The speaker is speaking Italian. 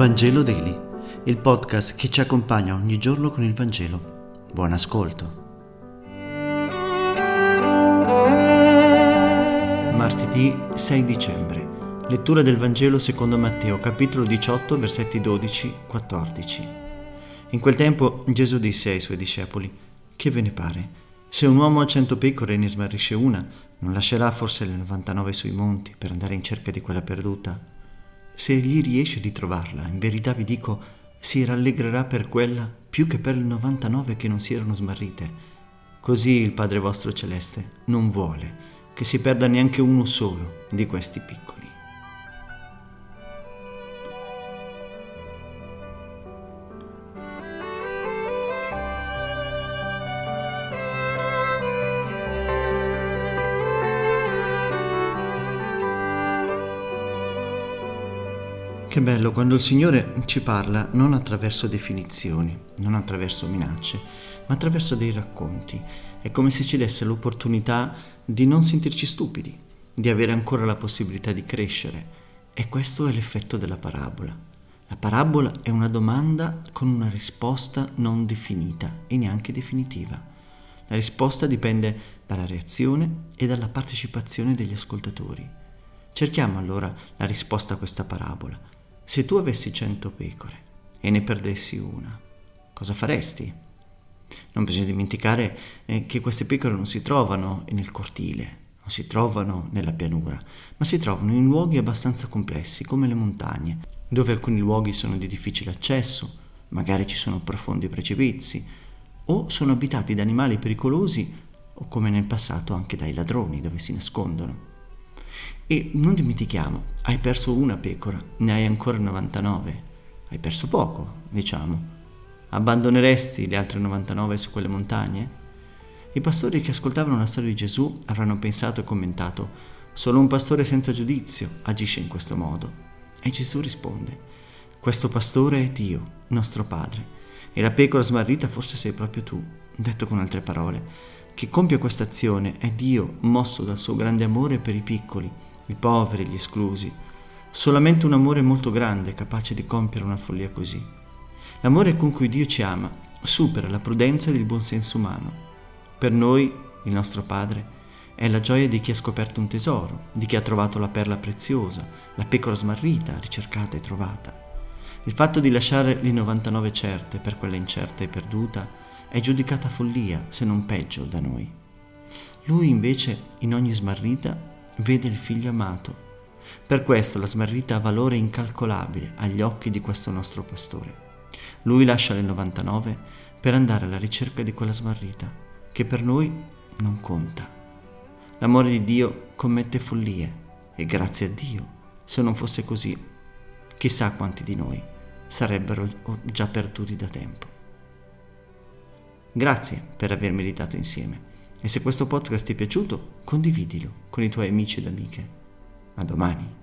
Vangelo Daily, il podcast che ci accompagna ogni giorno con il Vangelo. Buon ascolto. Martedì 6 dicembre. Lettura del Vangelo secondo Matteo, capitolo 18, versetti 12-14. In quel tempo Gesù disse ai suoi discepoli, Che ve ne pare? Se un uomo ha cento pecore e ne smarrisce una, non lascerà forse le 99 sui monti per andare in cerca di quella perduta? Se egli riesce di trovarla, in verità vi dico, si rallegrerà per quella più che per le 99 che non si erano smarrite. Così il Padre vostro celeste non vuole che si perda neanche uno solo di questi piccoli. Che bello quando il Signore ci parla non attraverso definizioni, non attraverso minacce, ma attraverso dei racconti. È come se ci desse l'opportunità di non sentirci stupidi, di avere ancora la possibilità di crescere. E questo è l'effetto della parabola. La parabola è una domanda con una risposta non definita e neanche definitiva. La risposta dipende dalla reazione e dalla partecipazione degli ascoltatori. Cerchiamo allora la risposta a questa parabola se tu avessi cento pecore e ne perdessi una, cosa faresti? Non bisogna dimenticare eh, che queste pecore non si trovano nel cortile, non si trovano nella pianura, ma si trovano in luoghi abbastanza complessi come le montagne, dove alcuni luoghi sono di difficile accesso, magari ci sono profondi precipizi, o sono abitati da animali pericolosi o come nel passato anche dai ladroni dove si nascondono. E non dimentichiamo, hai perso una pecora, ne hai ancora 99. Hai perso poco, diciamo. Abbandoneresti le altre 99 su quelle montagne? I pastori che ascoltavano la storia di Gesù avranno pensato e commentato, solo un pastore senza giudizio agisce in questo modo. E Gesù risponde, questo pastore è Dio, nostro Padre, e la pecora smarrita forse sei proprio tu. Detto con altre parole, chi compie questa azione è Dio mosso dal suo grande amore per i piccoli i poveri, gli esclusi. Solamente un amore molto grande è capace di compiere una follia così. L'amore con cui Dio ci ama supera la prudenza ed il buonsenso umano. Per noi, il nostro Padre, è la gioia di chi ha scoperto un tesoro, di chi ha trovato la perla preziosa, la pecora smarrita, ricercata e trovata. Il fatto di lasciare le 99 certe per quella incerta e perduta è giudicata follia, se non peggio, da noi. Lui invece, in ogni smarrita, vede il figlio amato. Per questo la smarrita ha valore incalcolabile agli occhi di questo nostro pastore. Lui lascia le 99 per andare alla ricerca di quella smarrita, che per noi non conta. L'amore di Dio commette follie e grazie a Dio, se non fosse così, chissà quanti di noi sarebbero già perduti da tempo. Grazie per aver meditato insieme. E se questo podcast ti è piaciuto, condividilo con i tuoi amici ed amiche. A domani.